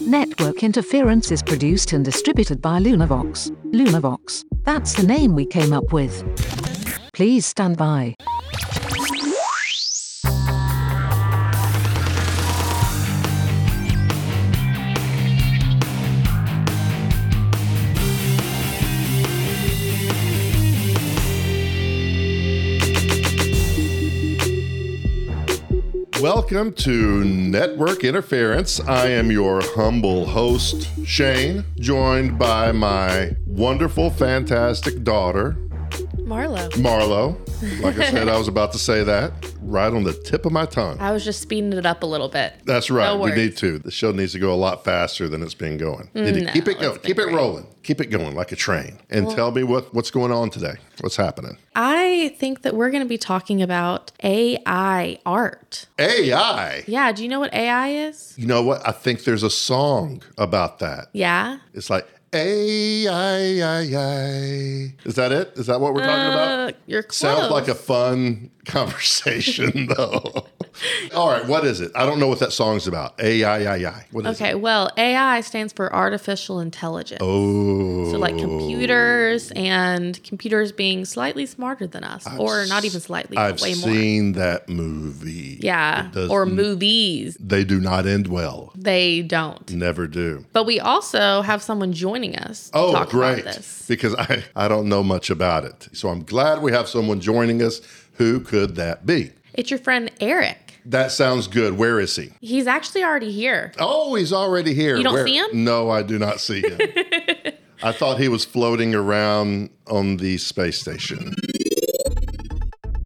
Network Interference is produced and distributed by Lunavox. Lunavox. That's the name we came up with. Please stand by. Welcome to Network Interference. I am your humble host, Shane, joined by my wonderful, fantastic daughter, Marlowe. Marlowe. Like I said, I was about to say that right on the tip of my tongue. I was just speeding it up a little bit. That's right. No we need to. The show needs to go a lot faster than it's been going. Need to no, keep it going. Keep it great. rolling. Keep it going like a train. And tell me what, what's going on today. What's happening? I think that we're going to be talking about AI art. AI. Yeah, do you know what AI is? You know what? I think there's a song about that. Yeah. It's like A I I I. Is that it? Is that what we're talking about? Uh, you're close. Sounds like a fun conversation, though. All right, what is it? I don't know what that song's about. A I I I. What is Okay, it? well, AI stands for artificial intelligence. Oh, So, like computers and computers being slightly smarter than us, or not even slightly, I've way more. seen that movie. Yeah, or movies. They do not end well. They don't. Never do. But we also have someone joining us to Oh, talk great. about this. Because I, I don't know much about it. So I'm glad we have someone joining us. Who could that be? It's your friend Eric. That sounds good. Where is he? He's actually already here. Oh, he's already here. You don't Where- see him? No, I do not see him. I thought he was floating around on the space station.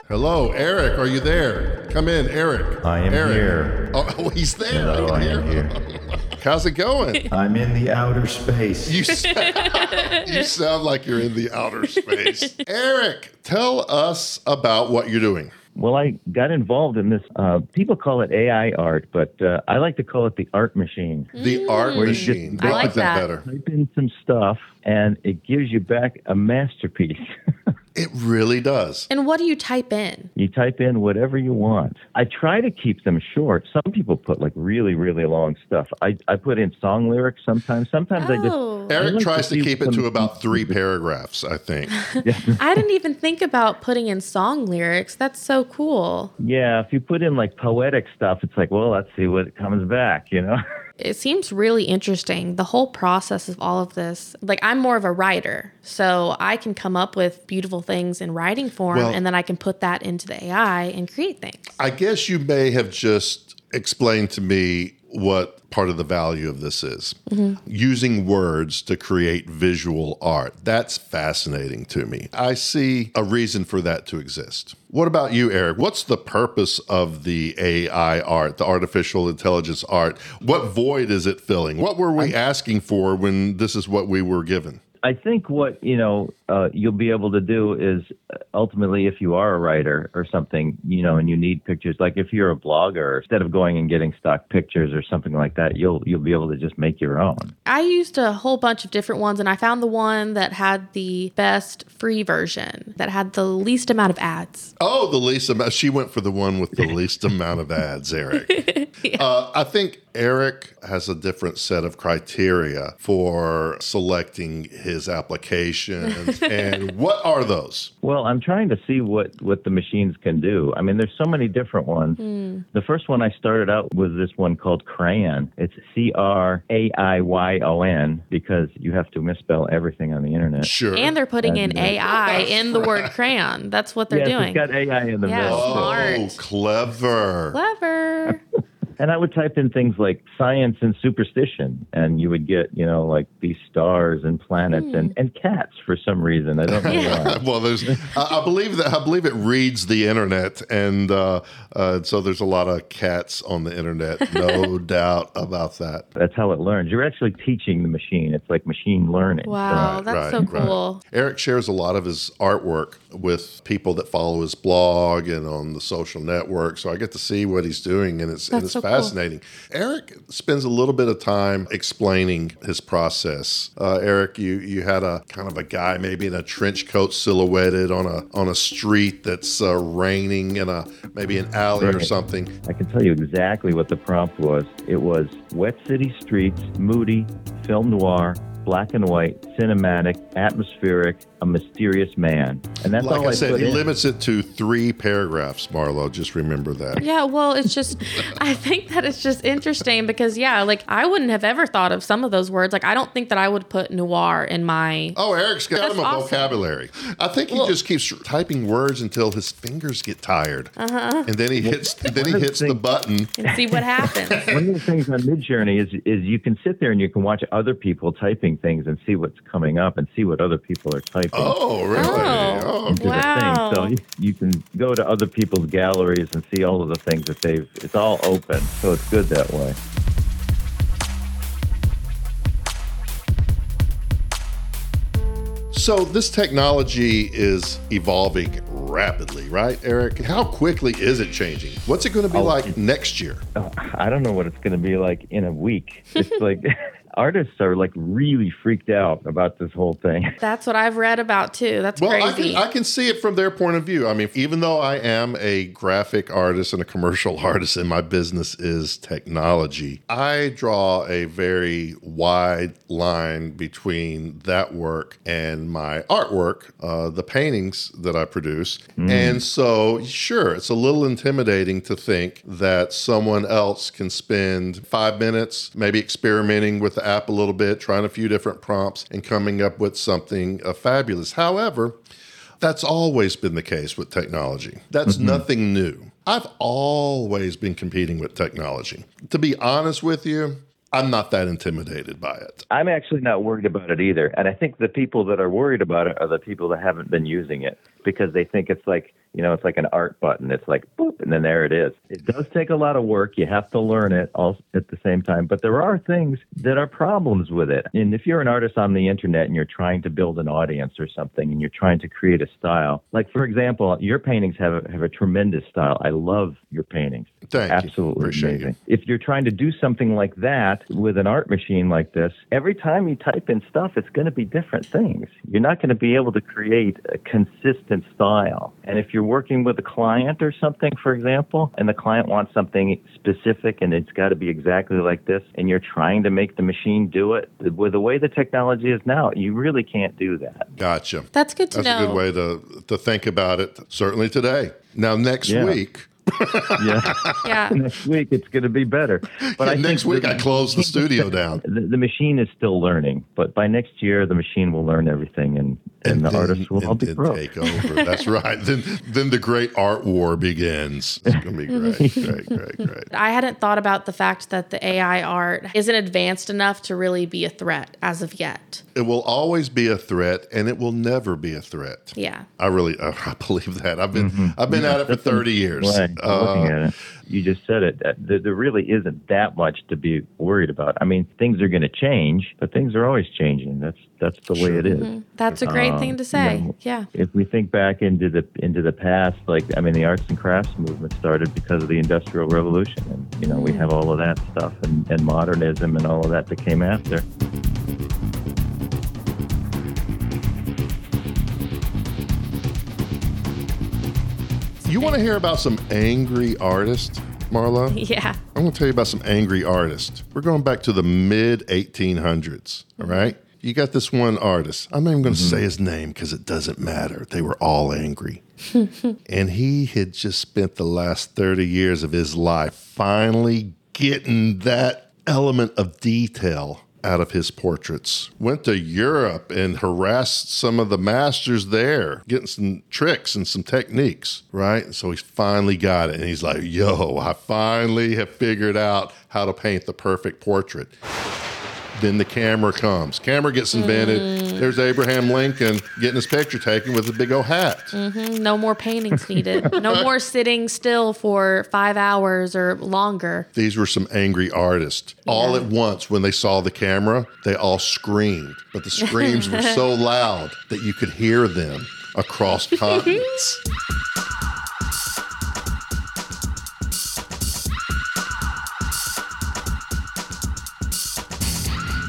Hello, Eric. Are you there? Come in, Eric. I am Eric. here. Oh, oh, he's there. Hello, I am here. How's it going? I'm in the outer space. You sound, you sound like you're in the outer space. Eric, tell us about what you're doing. Well, I got involved in this. Uh, people call it AI art, but uh, I like to call it the art machine. The art Where you just- machine. I like that. better. Type in some stuff, and it gives you back a masterpiece. It really does. And what do you type in? you type in whatever you want. I try to keep them short. Some people put like really, really long stuff. I, I put in song lyrics sometimes. Sometimes I just Oh, I Eric like tries to see keep it to about three paragraphs, I think. I didn't even think about putting in song lyrics. That's so cool. Yeah, if you put in like poetic stuff, it's like, well, let's see what comes back, you know? It seems really interesting. The whole process of all of this. Like, I'm more of a writer, so I can come up with beautiful things in writing form, Well- and then I can put that into the AI and create things. I guess you may have just explained to me what part of the value of this is. Using words to create visual art. That's fascinating to me. I see a reason for that to exist. What about you, Eric? What's the purpose of the AI art, the artificial intelligence art? What void is it filling? What were we asking for when this is what we were given? I think what you know uh, you'll be able to do is uh, ultimately, if you are a writer or something, you know, and you need pictures, like if you're a blogger, instead of going and getting stock pictures or something like that, you'll you'll be able to just make your own. I used a whole bunch of different ones, and I found the one that had the best free version, that had the least amount of ads. Oh, the least amount. She went for the one with the least amount of ads, Eric. uh, I think Eric has a different set of criteria for selecting his applications. and what are those? Well, I'm trying to see what what the machines can do. I mean, there's so many different ones. Hmm. The first one I started out with this one called Craiyon. It's C R A I Y O N because you have to misspell everything on the internet. Sure. And they're putting in And, AI in the word crayon. That's what they're yes, doing. it's got AI in the Yeah. middle. too. oh, smart. clever. Clever. And I would type in things like science and superstition, and you would get, you know, like these stars and planets and, and cats for some reason. I don't know why. well, there's. I, I believe that. I believe it reads the internet, and uh, uh, so there's a lot of cats on the internet. No doubt about that. That's how it learns. You're actually teaching the machine. It's like machine learning. Wow, Right, that's right, so right. cool. Eric shares a lot of his artwork with people that follow his blog and on the social network, so I get to see what he's doing, and it's and That's it's so cool. fascinating. Eric spends a little bit of time explaining his process. Uh, Eric, you you had a kind of a guy maybe in a trench coat silhouetted on a on a street that's uh, raining in a maybe an alley or something. I can tell you exactly what the prompt was. It was wet city streets, moody, film noir, black and white, cinematic, atmospheric, a mysterious man. And that's Like all I I, said, put he in. limits it to three paragraphs. Marlowe, just remember that. Yeah, well, it's just, I think that it's just interesting because, yeah, like I wouldn't have ever thought of some of those words. Like, I don't think that I would put noir in my. Oh, Eric's got him a awesome. vocabulary. I think he Well- just keeps typing words until his fingers get tired, Uh-huh. and then he hits. Then he one of the hits the button. And see what happens. One of the things on Midjourney is is you can sit there and you can watch other people typing things and see what's coming up and see what other people are typing. Oh, really? Oh. oh okay. Wow. thing. So you, you can go to other people's galleries and see all of the things that they've. It's all open, so it's good that way. So this technology is evolving rapidly, right, Eric? How quickly is it changing? What's it going to be Oh, like next year? Oh, I don't know what it's going to be like in a week. It's like artists are like really freaked out about this whole thing. That's what I've read about too. That's Well, I can, I can see it from their point of view. I mean, even though I am a graphic artist and a commercial artist and my business is technology, I draw a very wide line between that work and my artwork, uh, the paintings that I produce. And so, sure, it's a little intimidating to think that someone else can spend five minutes maybe experimenting with the app a little bit, trying a few different prompts, and coming up with something uh, fabulous. However, that's always been the case with technology. That's nothing new. I've always been competing with technology. To be honest with you, I'm not that intimidated by it. I'm actually not worried about it either. And I think the people that are worried about it are the people that haven't been using it because they think it's like, you know, it's like an art button. It's like boop, and then there it is. It does take a lot of work. You have to learn it all at the same time. But there are things that are problems with it. And if you're an artist on the internet and you're trying to build an audience or something and you're trying to create a style, like for example, your paintings have a, have a tremendous style. I love your paintings. Thank you. Absolutely Appreciate amazing. you. If you're trying to do something like that with an art machine like this, every time you type in stuff, it's going to be different things. You're not going to be able to create a consistent style. And if you're working with a client or something, for example, and the client wants something specific and it's got to be exactly like this, and you're trying to make the machine do it with the way the technology is now, you really can't do that. Gotcha. That's good to That's know. a good way to, to think about it, certainly today. Now, next Yeah. week, Yeah. Yeah. next week it's going to be better. But I next think week the- I close the studio down. the, the machine is still learning, but by next year the machine will learn everything, and and, the then- artists will all be then broke. take over. That's right. Then then the great art war begins. It's gonna be great, great, great, great. I hadn't thought about the fact that the AI art isn't advanced enough to really be a threat as of yet. It will always be a threat, and it will never be a threat. Yeah. I really, uh, I believe that. I've been, I've been at it for thirty years. way of looking Uh, at it. You just said it. that There, there really isn't that much to be worried about. I mean, things are going to change, but things are always changing. That's that's the way it is. That's a great Um, thing to you say. know, yeah. If we think back into the into the past, like I mean, the arts and crafts movement started because of the Industrial Revolution, and you know we have all of that stuff, and, and modernism and all of that that came after. You want to hear about some angry artists, Marlowe? Yeah. I'm going to tell you about some angry artists. We're going back to the mid 1800s. All mm-hmm. right. You got this one artist. I'm not even going to say his name because it doesn't matter. They were all angry. and he had just spent the last 30 years of his life finally getting that element of detail out of his portraits. Went to Europe and harassed some of the masters there, getting some tricks and some techniques, right? So he's finally got it. And he's like, yo, I finally have figured out how to paint the perfect portrait. Then the camera comes. Camera gets invented. Mm. There's Abraham Lincoln getting his picture taken with a big old hat. Mm-hmm. No more paintings needed. no more sitting still for five hours or longer. These were some angry artists. All at once, when they saw the camera, they all screamed. But the screams were so loud that you could hear them across continents.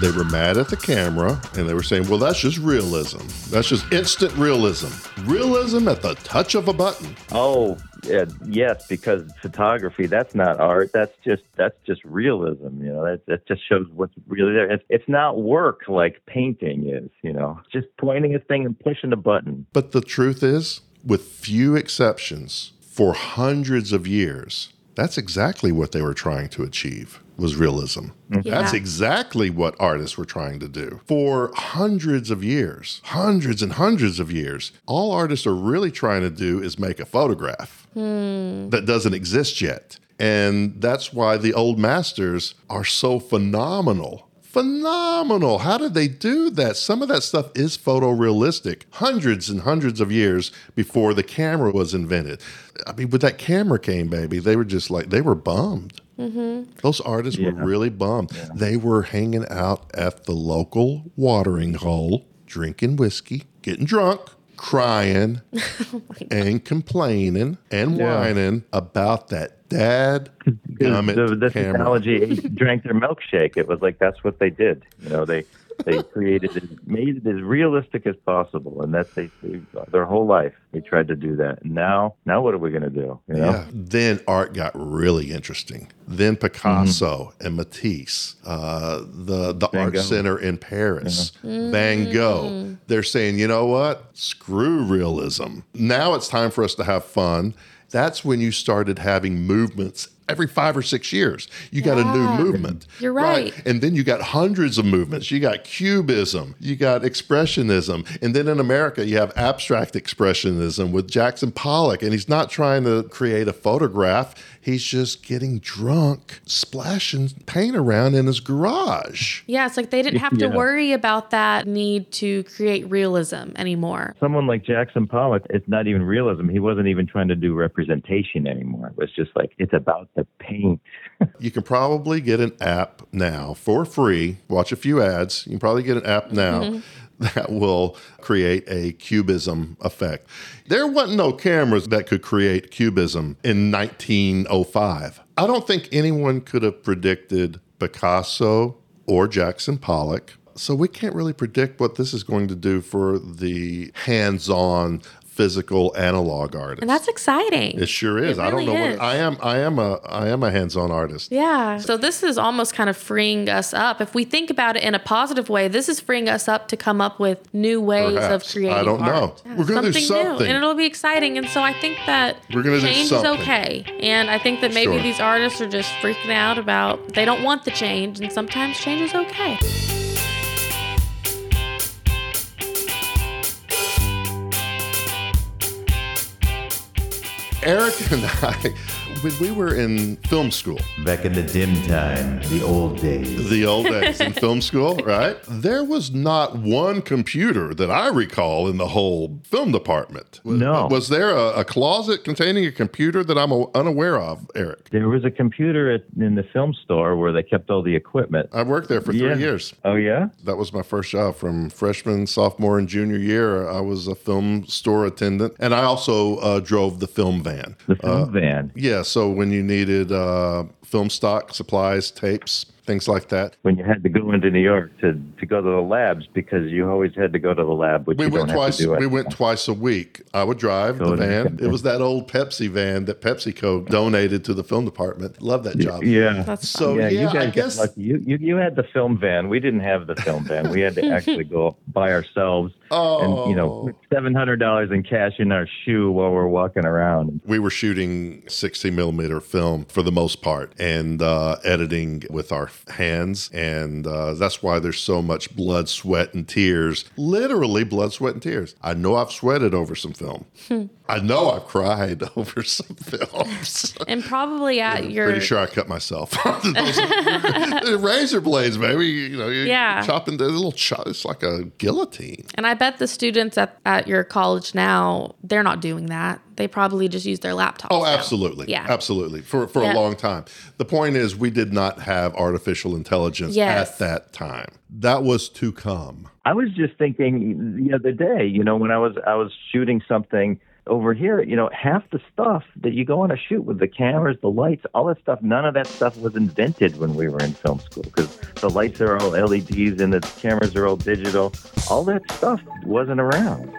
They were mad at the camera and they were saying, well, that's just realism. That's just instant realism. Realism at the touch of a button. Oh, yeah, yes, because photography that's not art. That's just that's just realism. You know, that that just shows what's really there. It's, it's not work like painting is. You know, just pointing a thing and pushing a button. But the truth is, with few exceptions, for hundreds of years, that's exactly what they were trying to achieve was realism. Mm-hmm. That's Yeah. exactly what artists were trying to do. For hundreds of years, hundreds and hundreds of years, all artists are really trying to do is make a photograph hmm. that doesn't exist yet. And that's why the old masters are so phenomenal. Phenomenal. How did they do that? Some of that stuff is photorealistic, hundreds and hundreds of years before the camera was invented. I mean, when that camera came, baby, they were just like, they were bummed. Mm-hmm. Those artists were really bummed. They were hanging out at the local watering hole, drinking whiskey, getting drunk, crying, oh and complaining and Yeah. whining about that dad gummit the, this camera. analogy drank their milkshake. It was like that's what they did. You know, they they created it, made it as realistic as possible, and that's they, they their whole life they tried to do that. And now, now what are we going to do? You know, Yeah. Then art got really interesting. Then Picasso mm-hmm. and Matisse, uh, the the Van art Gogh. center in Paris, mm-hmm. Van Gogh. Mm-hmm. They're saying, you know what? Screw realism. Now it's time for us to have fun. That's when you started having movements every five or six years. You got a new movement. You're right. And then you got hundreds of movements. You got cubism, you got expressionism. And then in America, you have abstract expressionism with Jackson Pollock. And he's not trying to create a photograph, he's just getting drunk, splashing paint around in his garage. Yeah, it's like they didn't have to Yeah. worry about that need to create realism anymore. someone like Jackson Pollock, it's not even realism. He wasn't even trying to do representation anymore. It was just like it's about the paint. You can probably get an app now for free. Watch a few ads. You can probably get an app now mm-hmm. that will create a cubism effect. There wasn't no cameras that could create cubism in 1905. I don't think anyone could have predicted Picasso or Jackson Pollock. So we can't really predict what this is going to do for the hands-on physical analog artist. And that's exciting. it sure is. It I don't know is. what I am. I am a I am a hands-on artist. Yeah. So this is almost kind of freeing us up. If we think about it in a positive way, this is freeing us up to come up with new ways Perhaps. of creating I don't know. art. We're gonna do new, something. and it'll be exciting. And so I think that We're gonna change something. is okay. And I think that maybe Sure. these artists are just freaking out about they don't want the change, and sometimes change is okay. Eric and I, when we were in film school, Back in the dim time, the old days. the old days in film school, right? There was not one computer that I recall in the whole film department. Was- No. Was there a, a closet containing a computer that I'm unaware of, Eric? There was a computer at, in the film store where they kept all the equipment. I worked there for three Yeah. years. Oh yeah, That was my first job from freshman, sophomore, and junior year. I was a film store attendant, and I also uh, drove the film van. the film Uh, van. Yeah, so when you needed uh, film stock, supplies, tapes, things like that, When you had to go into New York to, to go to the labs because you always had to go to the lab, which we you went don't twice. have to do. We it. went twice a week. I would drive Go the to- van. It was that old Pepsi van that PepsiCo donated to the film department. Love that job. Yeah. That's So yeah, yeah, you I guys guess lucky. You, you you had the film van. We didn't have the film van. We had to actually go by ourselves Oh. and you know Oh. seven hundred dollars in cash in our shoe while we're walking around. we were shooting 60 millimeter film for the most part and uh, editing with our hands. And uh, that's why there's so much blood, sweat, and tears. Literally, blood, sweat, and tears. I know I've sweated over some film. I know I've cried over some films. And probably at your Pretty sure I cut myself. Razor blades, baby. You know, you're Yeah. chopping the little chop. It's like a guillotine. And I bet the students at, at your college now, they're not doing that. They probably just use their laptops. Oh, now. absolutely. Yeah. Absolutely. For, for Yeah. a long time. The point is, we did not have artificial intelligence Yes. at that time. That was to come. I was just thinking the other day, you know, when I was I was shooting something over here, you know, half the stuff that you go on a shoot with the cameras, the lights, all that stuff, none of that stuff was invented when we were in film school because the lights are all LEDs and the cameras are all digital. All that stuff wasn't around.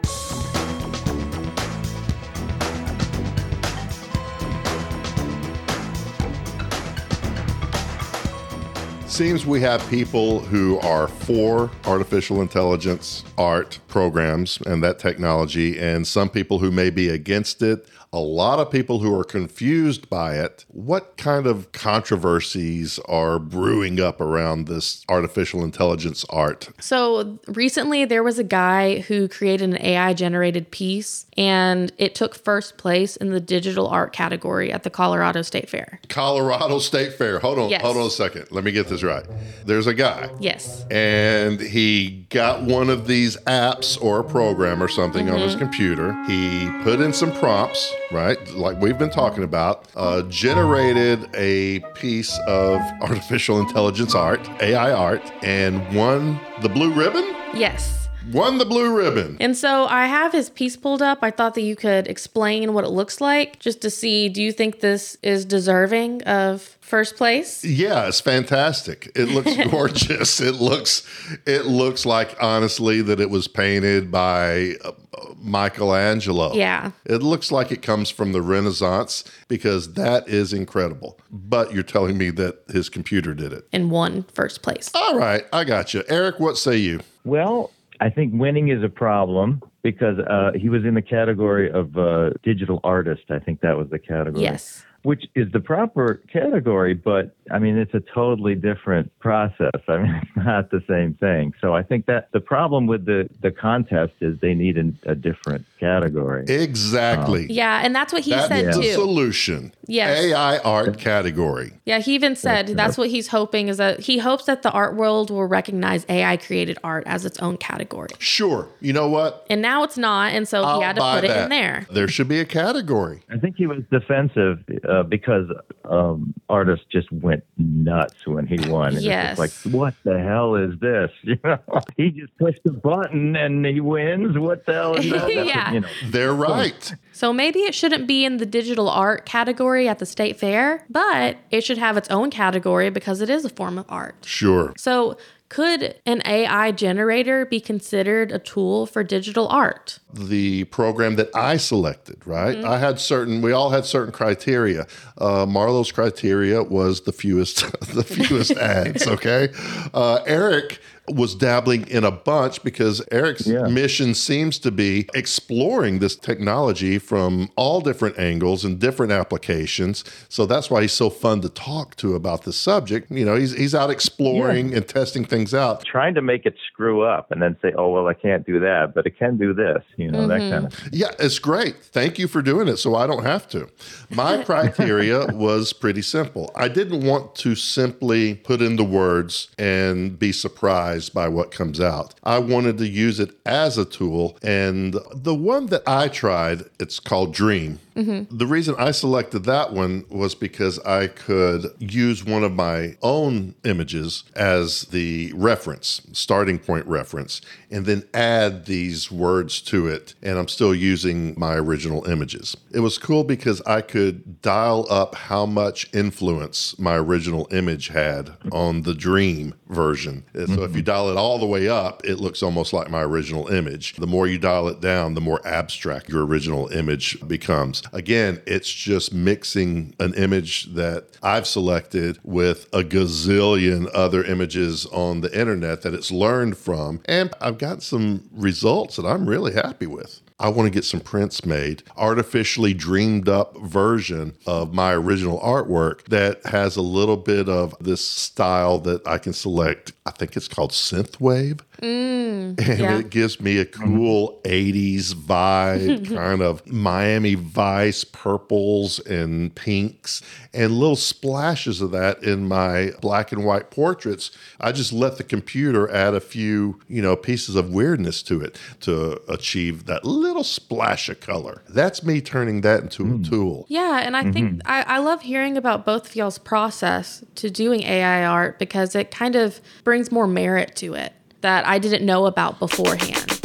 Seems we have people who are for artificial intelligence art programs and that technology, and some people who may be against it. A lot of people who are confused by it. What kind of controversies are brewing up around this artificial intelligence art? So recently, there was a guy who created an AI generated piece, and it took first place in the digital art category at the Colorado State Fair. Colorado State Fair. Hold on, Yes. hold on a second. Let me get this right. There's a guy. Yes. and he got one of these apps or a program or something on Mm-hmm. his computer. He put in some prompts, right, like we've been talking about, uh, generated a piece of artificial intelligence art, AI art, and won the blue ribbon. Yes. Won the blue ribbon. And so I have his piece pulled up. I thought that you could explain what it looks like just to see do you think this is deserving of first place? Yeah, it's fantastic. It looks gorgeous. it looks it looks like honestly that it was painted by uh, Michelangelo. Yeah. It looks like it comes from the Renaissance because that is incredible. But you're telling me that his computer did it. And won first place. All right, I got you. Eric, what say you? Well, I think winning is a problem because uh, he was in the category of uh, digital artist. I think that was the category. Yes. Which is the proper category, but I mean, it's a totally different process. I mean, it's not the same thing. So I think that the problem with the, the contest is they need an, a different category. Exactly. Yeah, and that's what he That said is the too. solution. Yes. AI art category. Yeah, he even said that's what he's hoping is that he hopes that the art world will recognize AI created art as its own category. Sure. You know what? And now it's not, and so I'll he had to buy put it in there. There should be a category. I think he was defensive uh, because um, artists just went nuts when he won. And Yes. It's just like, what the hell is this? You know, he just pushed a button and he wins. What the hell is that? That's what- Yeah. You know, They're right. So maybe it shouldn't be in the digital art category at the state fair, but it should have its own category because it is a form of art. Sure. So could an AI generator be considered a tool for digital art? the program that I selected, right? Mm-hmm. I had certain, we all had certain criteria. Uh, Marlowe's criteria was the fewest, the fewest ads, okay? Uh, Eric was dabbling in a bunch because Eric's Yeah. mission seems to be exploring this technology from all different angles and different applications. So that's why he's so fun to talk to about the subject. You know, he's, he's out exploring and testing things out. trying to make it screw up and then say, oh, well, I can't do that, but it can do this. You know, that mm-hmm. kind of Yeah, it's great. Thank you for doing it so I don't have to. My criteria was pretty simple. I didn't want to simply put in the words and be surprised by what comes out. I wanted to use it as a tool. And the one that I tried, it's called Dream. Mm-hmm. The reason I selected that one was because I could use one of my own images as the reference, starting point reference, and then add these words to it. And I'm still using my original images. It was cool because I could dial up how much influence my original image had on the dream version. So if you dial it all the way up, it looks almost like my original image. The more you dial it down, the more abstract your original image becomes. Again, it's just mixing an image that I've selected with a gazillion other images on the internet that it's learned from. And I've got some results that I'm really happy with. I want to get some prints made, artificially dreamed up version of my original artwork that has a little bit of this style that I can select. I think it's called synthwave. Mm, and yeah. it gives me a cool 80s vibe, kind of Miami Vice purples and pinks, and little splashes of that in my black and white portraits. I just let the computer add a few, you know, pieces of weirdness to it to achieve that little splash of color. That's me turning that into a hmm. tool. Yeah, and I think mm-hmm. I, I love hearing about both of y'all's process to doing AI art because it kind of brings more merit to it that I didn't know about beforehand.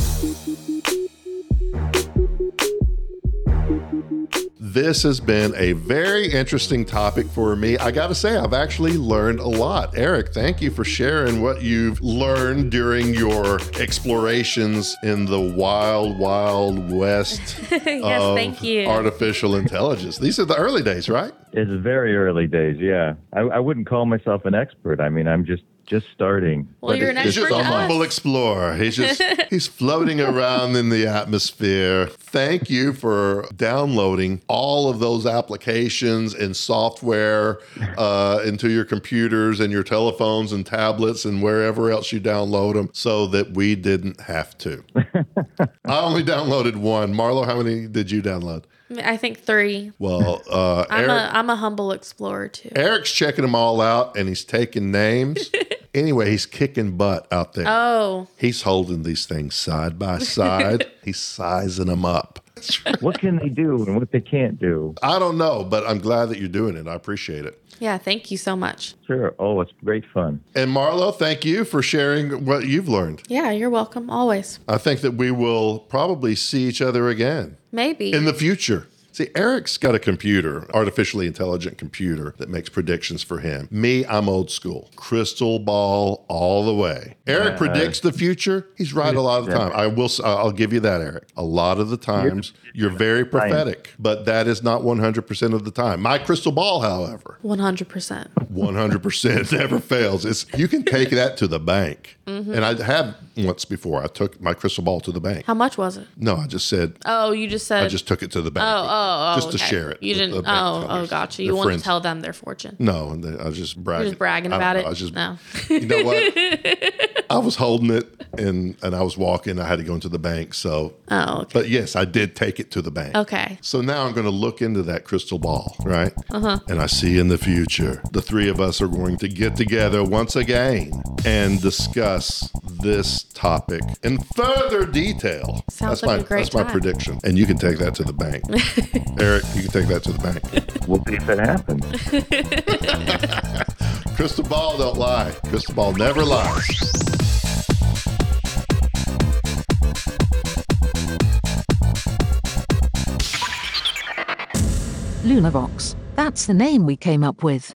This has been a very interesting topic for me. I got to say, I've actually learned a lot. Eric, thank you for sharing what you've learned during your explorations in the wild, wild west yes, of thank you. artificial intelligence. These are the early days, right? It's very early days, yeah. I, I wouldn't call myself an expert. I mean, I'm just just starting. Well, you're an expert. He's just expert a humble explorer. He's just he's floating around in the atmosphere. Thank you for downloading all of those applications and software uh, into your computers and your telephones and tablets and wherever else you download them, so that we didn't have to. I only downloaded one. Marlowe, how many did you download? I think three. Well, uh, I'm Eric, a I'm a humble explorer too. Eric's checking them all out and he's taking names. anyway, he's kicking butt out there. Oh, He's holding these things side by side. He's sizing them up. what can they do and what they can't do? I don't know, but I'm glad that you're doing it. I appreciate it. yeah. Thank you so much. Sure. Oh, it's great fun. And Marlowe, thank you for sharing what you've learned. Yeah, you're welcome. Always. I think that we will probably see each other again Maybe. in the future. See, Eric's got a computer, artificially intelligent computer that makes predictions for him. Me, I'm old school. Crystal ball all the way. Eric predicts the future. He's right a lot of the time. I will s- I'll give you that, Eric. A lot of the times you're very prophetic, but that is not 100% of the time. My crystal ball, however, 100%. 100% never fails. It's you can take that to the bank. Mm-hmm. And I have once before. I took my crystal ball to the bank. How much was it? No, I just said Oh, you just said. I just took it to the bank. Oh, oh, oh. Just to okay. share it. You with didn't. Oh, oh, gotcha. You want to tell them their fortune. No, and they- I was just bragging. just bragging about it? I was just, No. you know what? I was holding it and and I was walking. I had to go into the bank. So, Oh, okay. but yes, I did take it to the bank. Okay. So now I'm going to look into that crystal ball, right? Uh-huh. And I see in the future, the three of us are going to get together once again and discuss this topic in further detail. Sounds that's like my a great that's my prediction. And you can take that to the bank. Eric, you can take that to the bank. We'll see if it happens. Crystal ball don't lie. Crystal ball never lies. Lunavox. That's the name we came up with.